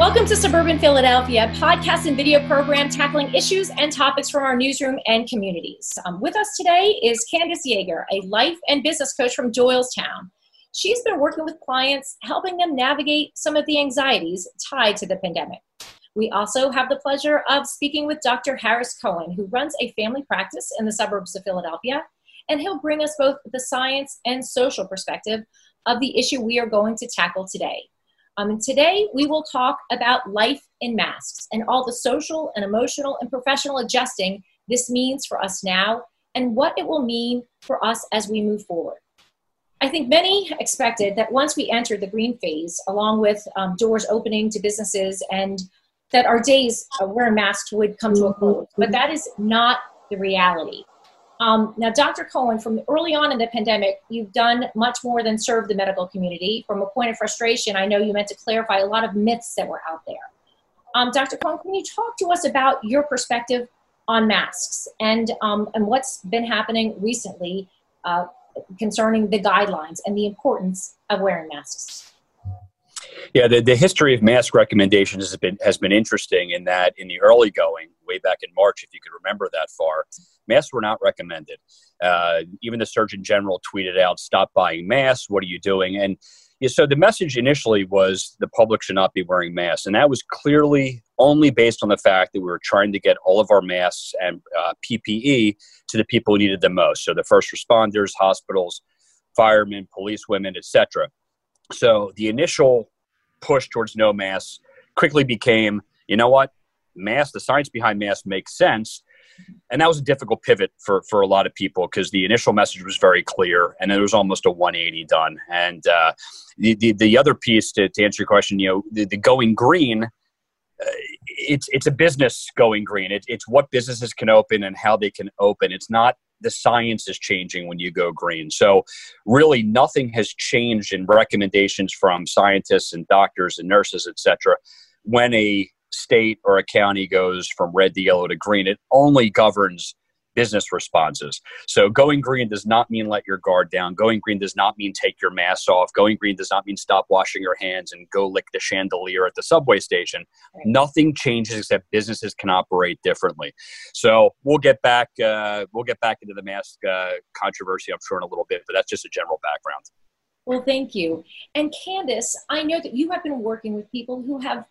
Welcome to Suburban Philadelphia, podcast and video program tackling issues and topics from our newsroom and communities. Um, with us today is Candace Yaeger, a life and business coach from Doylestown. She's been working with clients, helping them navigate some of the anxieties tied to the pandemic. We also have the pleasure of speaking with Dr. Harris Cohen, who runs a family practice in the suburbs of Philadelphia, and he'll bring us both the science and social perspective of the issue we are going to tackle today um, and today we will talk about life in masks and all the social and emotional and professional adjusting this means for us now and what it will mean for us as we move forward. I think many expected that once we entered the green phase, along with um, doors opening to businesses, and that our days uh, wearing masks would come to a close. But that is not the reality. Um, now, Dr. Cohen, from early on in the pandemic, you've done much more than serve the medical community. From a point of frustration, I know you meant to clarify a lot of myths that were out there. Um, Dr. Cohen, can you talk to us about your perspective on masks and, um, and what's been happening recently uh, concerning the guidelines and the importance of wearing masks? Yeah, the, the history of mask recommendations has been has been interesting in that in the early going, way back in March, if you could remember that far, masks were not recommended. Uh, even the Surgeon General tweeted out, "Stop buying masks. What are you doing?" And yeah, so the message initially was the public should not be wearing masks, and that was clearly only based on the fact that we were trying to get all of our masks and uh, PPE to the people who needed them most. So the first responders, hospitals, firemen, police women, etc. So the initial push towards no mass quickly became, you know what, mass, the science behind mass makes sense. And that was a difficult pivot for, for a lot of people because the initial message was very clear and there was almost a 180 done. And uh, the, the, the, other piece to, to answer your question, you know, the, the going green, uh, it's, it's a business going green. It, it's what businesses can open and how they can open. It's not the science is changing when you go green. So, really, nothing has changed in recommendations from scientists and doctors and nurses, etc. When a state or a county goes from red to yellow to green, it only governs business responses. So going green does not mean let your guard down. Going green does not mean take your mask off. Going green does not mean stop washing your hands and go lick the chandelier at the subway station. Right. Nothing changes except businesses can operate differently. So we'll get back uh, we'll get back into the mask uh, controversy, I'm sure, in a little bit, but that's just a general background. Well, thank you. And Candace, I know that you have been working with people who have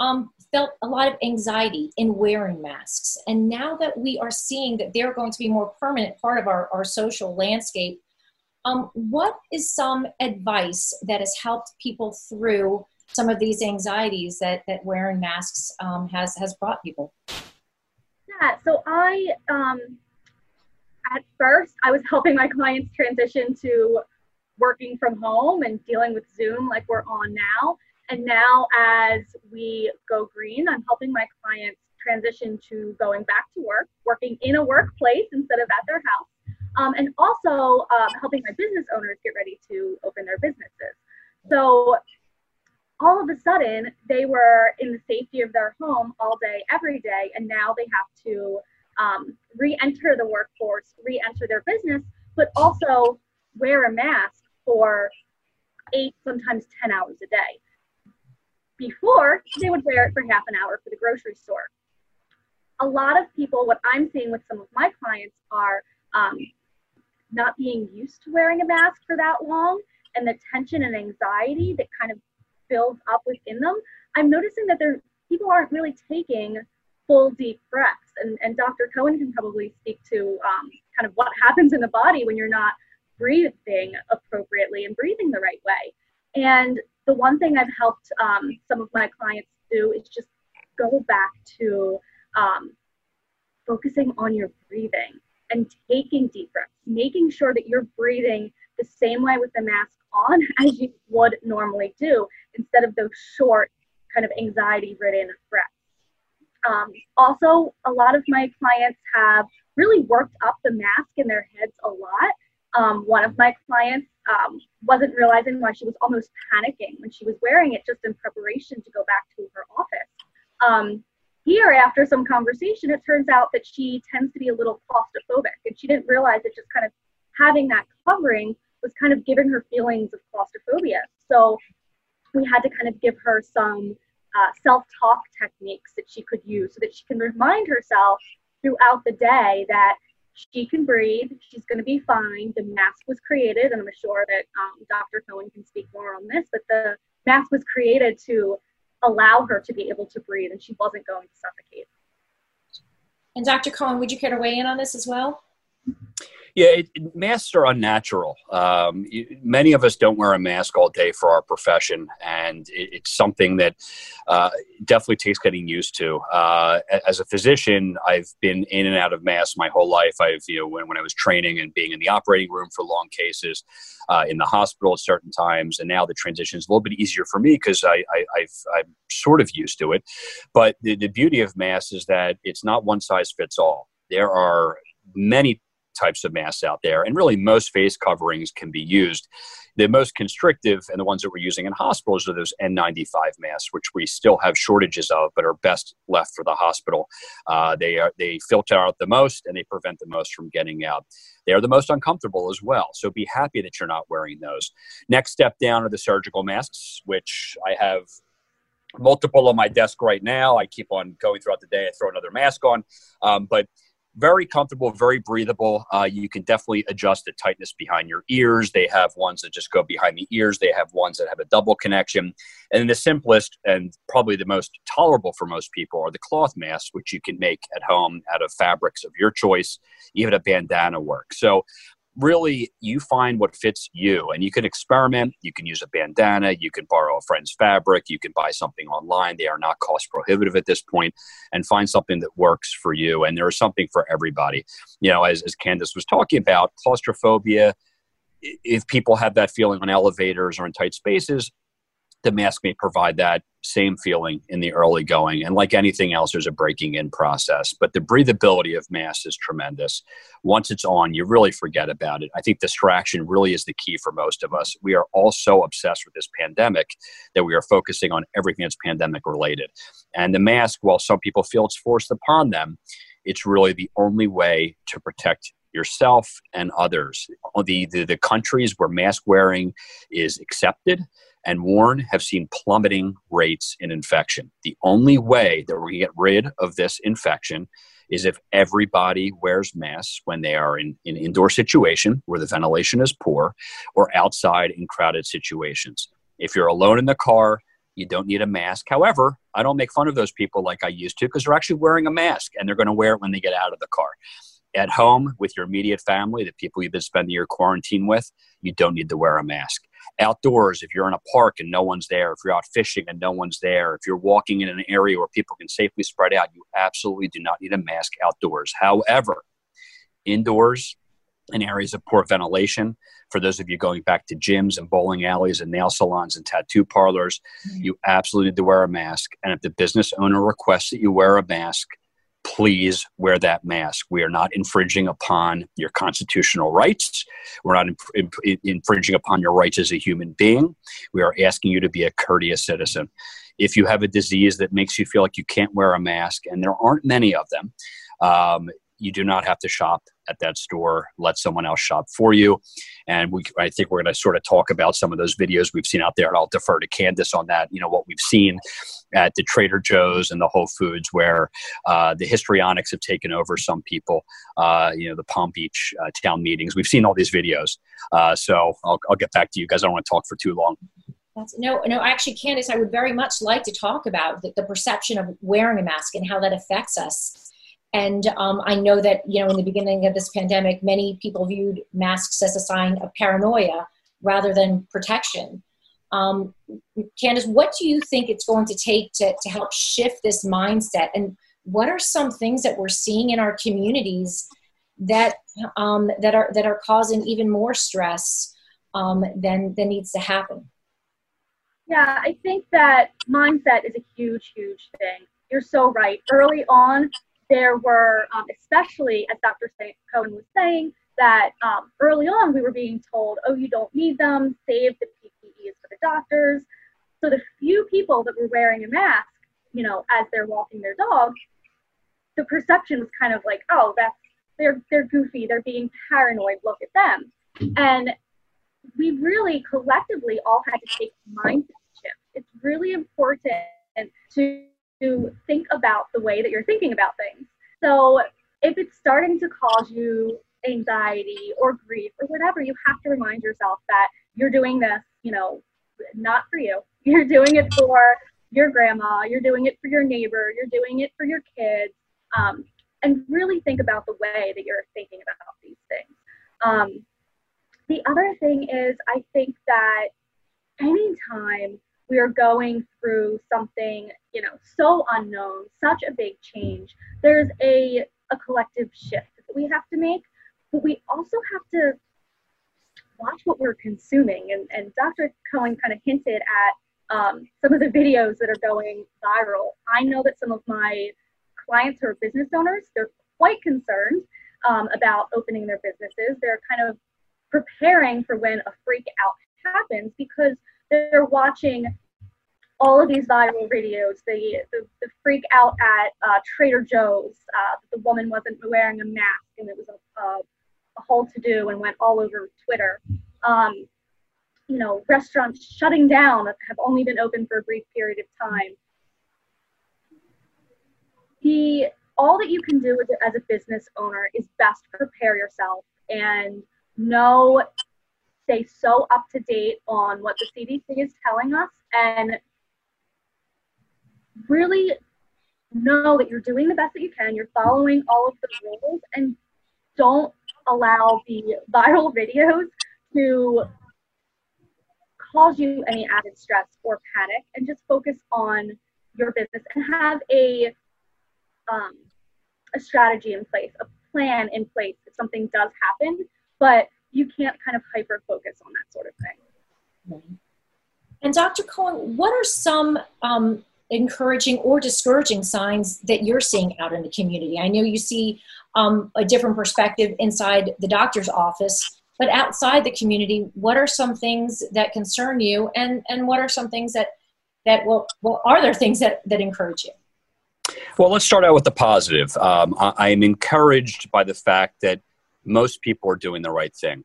um, felt a lot of anxiety in wearing masks. And now that we are seeing that they're going to be more permanent part of our, our social landscape, um, what is some advice that has helped people through some of these anxieties that, that wearing masks um, has, has brought people? Yeah, so I, um, at first, I was helping my clients transition to working from home and dealing with Zoom like we're on now. And now, as we go green, I'm helping my clients transition to going back to work, working in a workplace instead of at their house, um, and also um, helping my business owners get ready to open their businesses. So, all of a sudden, they were in the safety of their home all day, every day, and now they have to um, re enter the workforce, re enter their business, but also wear a mask for eight, sometimes 10 hours a day. Before, they would wear it for half an hour for the grocery store. A lot of people, what I'm seeing with some of my clients, are um, not being used to wearing a mask for that long, and the tension and anxiety that kind of builds up within them. I'm noticing that there people aren't really taking full deep breaths, and, and Dr. Cohen can probably speak to um, kind of what happens in the body when you're not breathing appropriately and breathing the right way. And the one thing I've helped um, some of my clients do is just go back to um, focusing on your breathing and taking deep breaths, making sure that you're breathing the same way with the mask on as you would normally do instead of those short, kind of anxiety ridden breaths. Um, also, a lot of my clients have really worked up the mask in their heads a lot. Um, one of my clients um, wasn't realizing why she was almost panicking when she was wearing it just in preparation to go back to her office. Um, here, after some conversation, it turns out that she tends to be a little claustrophobic, and she didn't realize that just kind of having that covering was kind of giving her feelings of claustrophobia. So we had to kind of give her some uh, self-talk techniques that she could use so that she can remind herself throughout the day that she can breathe. She's going to be fine. The mask was created and i'm sure that um, dr cohen can speak more on this but the mask was created to allow her to be able to breathe and she wasn't going to suffocate. And dr cohen would you care to weigh in on this as well yeah, it, masks are unnatural. Um, many of us don't wear a mask all day for our profession, and it, it's something that uh, definitely takes getting used to. Uh, as a physician, I've been in and out of masks my whole life. I've, you know, when, when I was training and being in the operating room for long cases, uh, in the hospital at certain times, and now the transition is a little bit easier for me because I, I, am sort of used to it. But the, the beauty of masks is that it's not one size fits all. There are many types of masks out there, and really most face coverings can be used. The most constrictive and the ones that we're using in hospitals are those N95 masks, which we still have shortages of, but are best left for the hospital. Uh, they are they filter out the most and they prevent the most from getting out. They are the most uncomfortable as well. So be happy that you're not wearing those. Next step down are the surgical masks, which I have multiple on my desk right now. I keep on going throughout the day. I throw another mask on, um, but very comfortable, very breathable. Uh, you can definitely adjust the tightness behind your ears. They have ones that just go behind the ears. They have ones that have a double connection. And the simplest and probably the most tolerable for most people are the cloth masks, which you can make at home out of fabrics of your choice. Even a bandana works. So really you find what fits you and you can experiment. You can use a bandana. You can borrow a friend's fabric. You can buy something online. They are not cost prohibitive at this point and find something that works for you and there is something for everybody. You know as, as candace was talking about claustrophobia if people have that feeling on elevators or in tight spaces the mask may provide that same feeling in the early going. And like anything else, there's a breaking in process. But the breathability of masks is tremendous. Once it's on, you really forget about it. I think distraction really is the key for most of us. We are all so obsessed with this pandemic that we are focusing on everything that's pandemic related. And the mask, while some people feel it's forced upon them, it's really the only way to protect yourself and others. Oh, the, the, the countries where mask wearing is accepted and worn have seen plummeting rates in infection. The only way that to get rid of this infection is if everybody wears masks when they are in an in indoor situation where the ventilation is poor or outside in crowded situations. If you're alone in the car, you don't need a mask. However, I don't make fun of those people like I used to because they're actually wearing a mask and they're going to wear it when they get out of the car. At home with your immediate family, the people you've been spending your quarantine with, you don't need to wear a mask. Outdoors if you're in a park and no one's there if you're out fishing and no one's there if you're walking in an area where people can safely spread out you absolutely do not need a mask outdoors. However indoors in areas of poor ventilation for those of you going back to gyms and bowling alleys and nail salons and tattoo parlors mm-hmm. you absolutely need to wear a mask. And if the business owner requests that you wear a mask please wear that mask. We are not infringing upon your constitutional rights. We're not infringing upon your rights as a human being. We are asking you to be a courteous citizen. If you have a disease that makes you feel like you can't wear a mask, and there aren't many of them, um, you do not have to shop at that store. Let someone else shop for you. And we, I think we're going to sort of talk about some of those videos we've seen out there. And I'll defer to Candace on that. You know, what we've seen at the Trader Joe's and the Whole Foods, where uh, the histrionics have taken over some people. Uh, you know, the Palm Beach uh, town meetings. We've seen all these videos. Uh, so I'll, I'll get back to you guys. I don't want to talk for too long. That's, no, no. Actually, Candace, I would very much like to talk about the, the perception of wearing a mask and how that affects us and um, I know that, you know, in the beginning of this pandemic, many people viewed masks as a sign of paranoia rather than protection. Um, Candace, what do you think it's going to take to, to help shift this mindset? And what are some things that we're seeing in our communities that, um, that, are, that are causing even more stress um, than, than needs to happen? Yeah, I think that mindset is a huge, huge thing. You're so right. Early on, there were, um, especially as Dr. Cohen was saying, that um, early on we were being told, oh, you don't need them, save the PPEs for the doctors. So the few people that were wearing a mask, you know, as they're walking their dog, the perception was kind of like, oh, that's they're they're goofy, they're being paranoid, look at them. And we really collectively all had to take mindset shift. It's really important to, to think about the way that you're thinking about things. So if it's starting to cause you anxiety or grief or whatever, you have to remind yourself that you're doing this, you know, not for you. You're doing it for your grandma, you're doing it for your neighbor, you're doing it for your kids. Um, and really think about the way that you're thinking about these things. Um, the other thing is, I think that anytime we are going through something, you know, so unknown, such a big change, there's a, a collective shift that we have to make, but we also have to watch what we're consuming. And, and Dr. Cohen kind of hinted at um, some of the videos that are going viral. I know that some of my clients who are business owners, they're quite concerned um, about opening their businesses. They're kind of preparing for when a freak out happens because they're watching all of these viral videos, the, the, the freak out at uh, Trader Joe's, uh, the woman wasn't wearing a mask and it was a, a, a whole to do and went all over Twitter. Um, you know, restaurants shutting down that have only been open for a brief period of time. The all that you can do as a business owner is best prepare yourself and know stay so up to date on what the CDC is telling us and really know that you're doing the best that you can, you're following all of the rules, and don't allow the viral videos to cause you any added stress or panic, and just focus on your business and have a um, a strategy in place, a plan in place if something does happen. But you can't kind of hyper focus on that sort of thing. And Dr. Cohen, what are some um, encouraging or discouraging signs that you're seeing out in the community? I know you see um, a different perspective inside the doctor's office, but outside the community, what are some things that concern you, and and what are some things that that well, well are there things that that encourage you? Well, let's start out with the positive. Um, I, I am encouraged by the fact that most people are doing the right thing.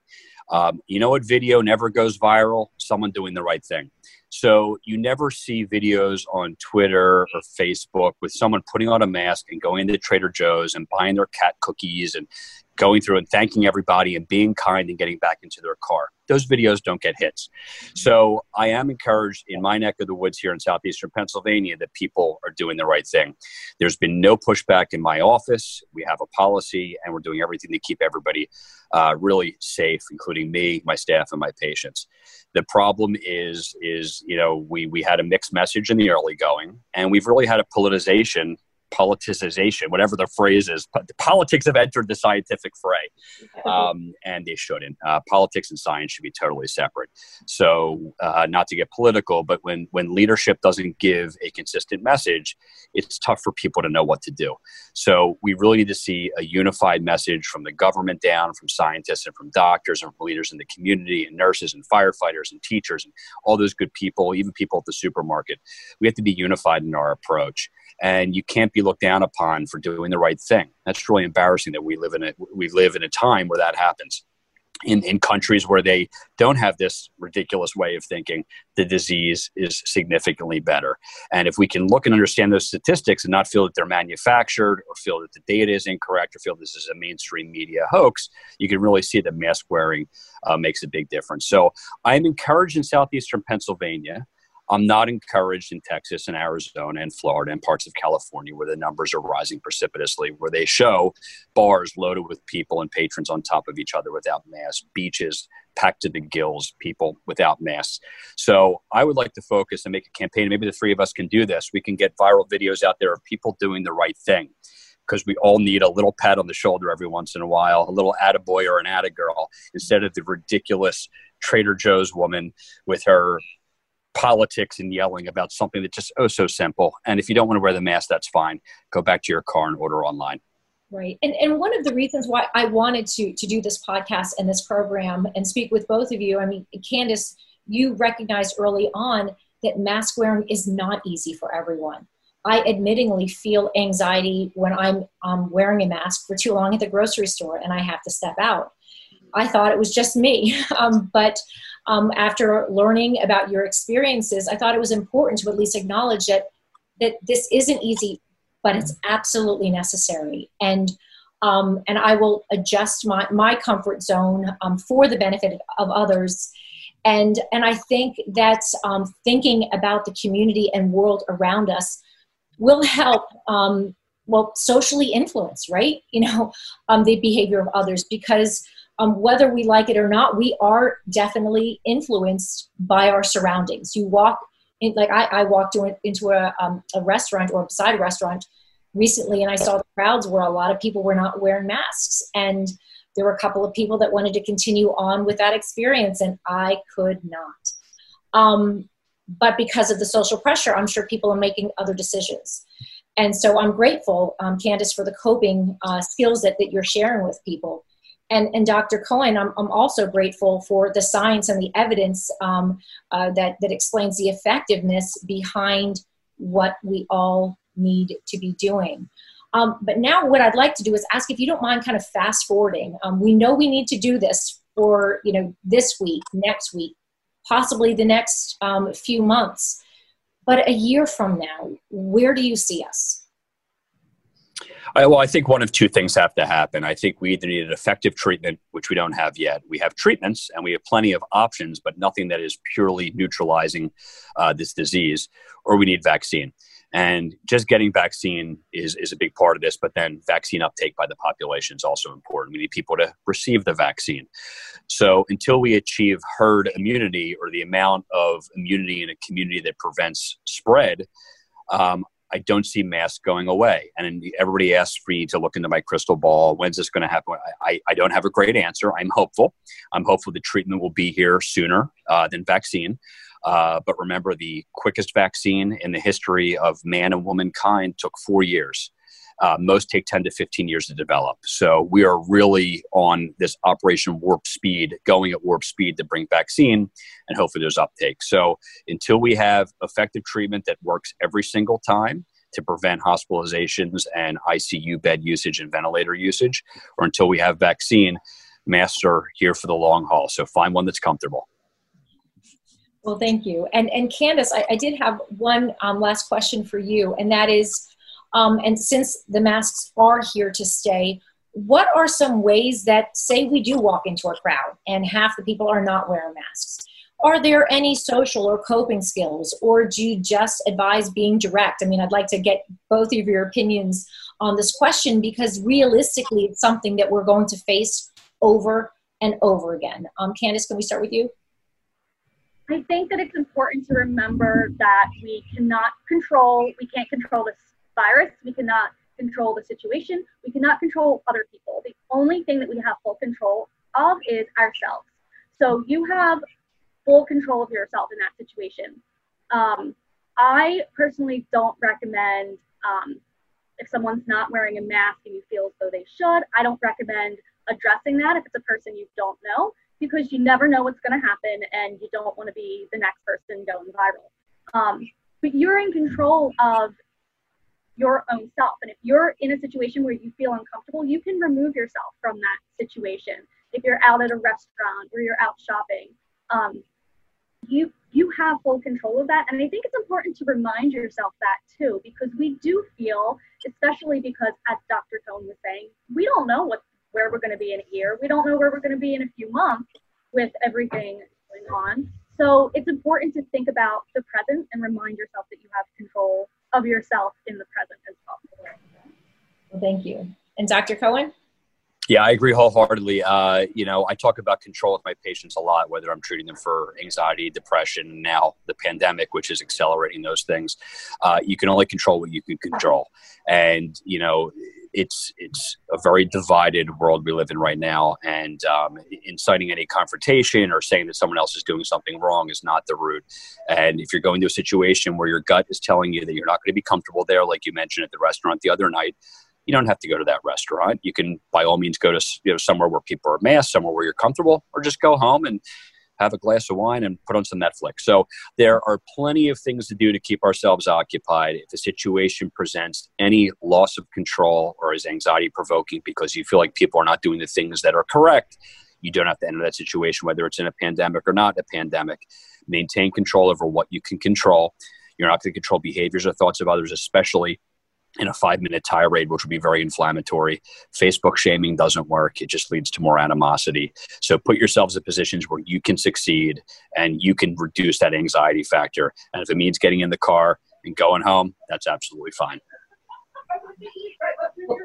Um, you know what video never goes viral? Someone doing the right thing. So you never see videos on Twitter or Facebook with someone putting on a mask and going to Trader Joe's and buying their cat cookies and going through and thanking everybody and being kind and getting back into their car. Those videos don't get hits. So I am encouraged in my neck of the woods here in southeastern Pennsylvania that people are doing the right thing. There's been no pushback in my office. We have a policy and we're doing everything to keep everybody uh, really safe, including me, my staff, and my patients. The problem is, is you know, we we had a mixed message in the early going, and we've really had a politicization politicization, whatever the phrase is. Politics have entered the scientific fray, um, and they shouldn't. Uh, politics and science should be totally separate. So, uh, not to get political, but when when leadership doesn't give a consistent message, it's tough for people to know what to do. So, we really need to see a unified message from the government down, from scientists and from doctors and from leaders in the community and nurses and firefighters and teachers and all those good people, even people at the supermarket. We have to be unified in our approach, and you can't be looked down upon for doing the right thing. That's really embarrassing that we live in a we live in a time where that happens. In, in countries where they don't have this ridiculous way of thinking, the disease is significantly better. And if we can look and understand those statistics and not feel that they're manufactured or feel that the data is incorrect or feel this is a mainstream media hoax, you can really see that mask wearing uh, makes a big difference. So I'm encouraged in southeastern Pennsylvania I'm not encouraged in Texas and Arizona and Florida and parts of California where the numbers are rising precipitously, where they show bars loaded with people and patrons on top of each other without masks, beaches packed to the gills, people without masks. So I would like to focus and make a campaign. Maybe the three of us can do this. We can get viral videos out there of people doing the right thing because we all need a little pat on the shoulder every once in a while, a little attaboy or an attagirl, instead of the ridiculous Trader Joe's woman with her politics and yelling about something that's just oh so simple. And if you don't want to wear the mask, that's fine. Go back to your car and order online. Right. And, and one of the reasons why I wanted to, to do this podcast and this program and speak with both of you, I mean, Candace, you recognized early on that mask wearing is not easy for everyone. I admittingly feel anxiety when I'm um, wearing a mask for too long at the grocery store and I have to step out. I thought it was just me. Um, but um, after learning about your experiences, I thought it was important to at least acknowledge that that this isn't easy, but it's absolutely necessary. And um, and I will adjust my, my comfort zone um, for the benefit of others. And, and I think that um, thinking about the community and world around us will help, um, well, socially influence, right? You know, um, the behavior of others because um, whether we like it or not, we are definitely influenced by our surroundings. You walk in, like I, I walked into a, a restaurant or beside a restaurant recently and I saw the crowds where a lot of people were not wearing masks. And there were a couple of people that wanted to continue on with that experience, and I could not. Um, but because of the social pressure, I'm sure people are making other decisions. And so I'm grateful, um, Candace, for the coping uh, skills that, that you're sharing with people. And, and Dr. Cohen, I'm, I'm also grateful for the science and the evidence um, uh, that, that explains the effectiveness behind what we all need to be doing. Um, but now, what I'd like to do is ask if you don't mind kind of fast forwarding. Um, we know we need to do this for you know this week, next week, possibly the next um, few months. But a year from now, where do you see us? I, well, I think one of two things have to happen. I think we either need an effective treatment, which we don't have yet. We have treatments and we have plenty of options, but nothing that is purely neutralizing uh, this disease, or we need vaccine. And just getting vaccine is, is a big part of this, but then vaccine uptake by the population is also important. We need people to receive the vaccine. So until we achieve herd immunity or the amount of immunity in a community that prevents spread, um, I don't see masks going away. And everybody asks me to look into my crystal ball. When's this going to happen? I, I don't have a great answer. I'm hopeful. I'm hopeful the treatment will be here sooner uh, than vaccine. Uh, but remember, the quickest vaccine in the history of man and womankind took four years. Uh, most take 10 to 15 years to develop. So we are really on this Operation Warp Speed, going at warp speed to bring vaccine, and hopefully there's uptake. So until we have effective treatment that works every single time to prevent hospitalizations and ICU bed usage and ventilator usage, or until we have vaccine, masks are here for the long haul. So find one that's comfortable. Well, thank you. And and Candace, I, I did have one um, last question for you, and that is, um, and since the masks are here to stay, what are some ways that, say, we do walk into a crowd and half the people are not wearing masks? Are there any social or coping skills, or do you just advise being direct? I mean, I'd like to get both of your opinions on this question because realistically, it's something that we're going to face over and over again. Um, Candace, can we start with you? I think that it's important to remember that we cannot control, we can't control this virus, we cannot control the situation, we cannot control other people. The only thing that we have full control of is ourselves. So you have full control of yourself in that situation. Um, I personally don't recommend um, if someone's not wearing a mask and you feel as though they should, I don't recommend addressing that if it's a person you don't know because you never know what's going to happen and you don't want to be the next person going viral. Um, but you're in control of your own self. And if you're in a situation where you feel uncomfortable, you can remove yourself from that situation. If you're out at a restaurant or you're out shopping, um, you you have full control of that. And I think it's important to remind yourself that too, because we do feel, especially because as Dr. Cohen was saying, we don't know what where we're going to be in a year. We don't know where we're going to be in a few months with everything going on. So it's important to think about the present and remind yourself that you have control of yourself in the present as well. well thank you. And Dr. Cohen? Yeah, I agree wholeheartedly. Uh, you know, I talk about control with my patients a lot, whether I'm treating them for anxiety, depression, now the pandemic, which is accelerating those things. Uh, you can only control what you can control. And, you know, it's it's a very divided world we live in right now, and um, inciting any confrontation or saying that someone else is doing something wrong is not the route. And if you're going to a situation where your gut is telling you that you're not going to be comfortable there, like you mentioned at the restaurant the other night, you don't have to go to that restaurant. You can, by all means, go to you know somewhere where people are masked, somewhere where you're comfortable, or just go home and have a glass of wine and put on some Netflix. So there are plenty of things to do to keep ourselves occupied. If the situation presents any loss of control or is anxiety provoking because you feel like people are not doing the things that are correct, you don't have to enter that situation, whether it's in a pandemic or not a pandemic. Maintain control over what you can control You're not going to control behaviors or thoughts of others, especially in a five minute tirade, which would be very inflammatory. Facebook shaming doesn't work. It just leads to more animosity. So put yourselves in positions where you can succeed and you can reduce that anxiety factor. And if it means getting in the car and going home, that's absolutely fine.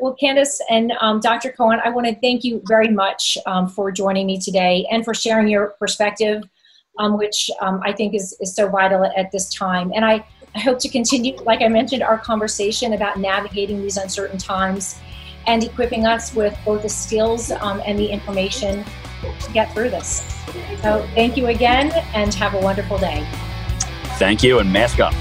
Well, Candace and um, Dr. Cohen, I want to thank you very much um, for joining me today and for sharing your perspective, um, which um, I think is, is so vital at this time. And I, I hope to continue, like I mentioned, our conversation about navigating these uncertain times and equipping us with both the skills um, and the information to get through this. So thank you again and have a wonderful day. Thank you and mask up.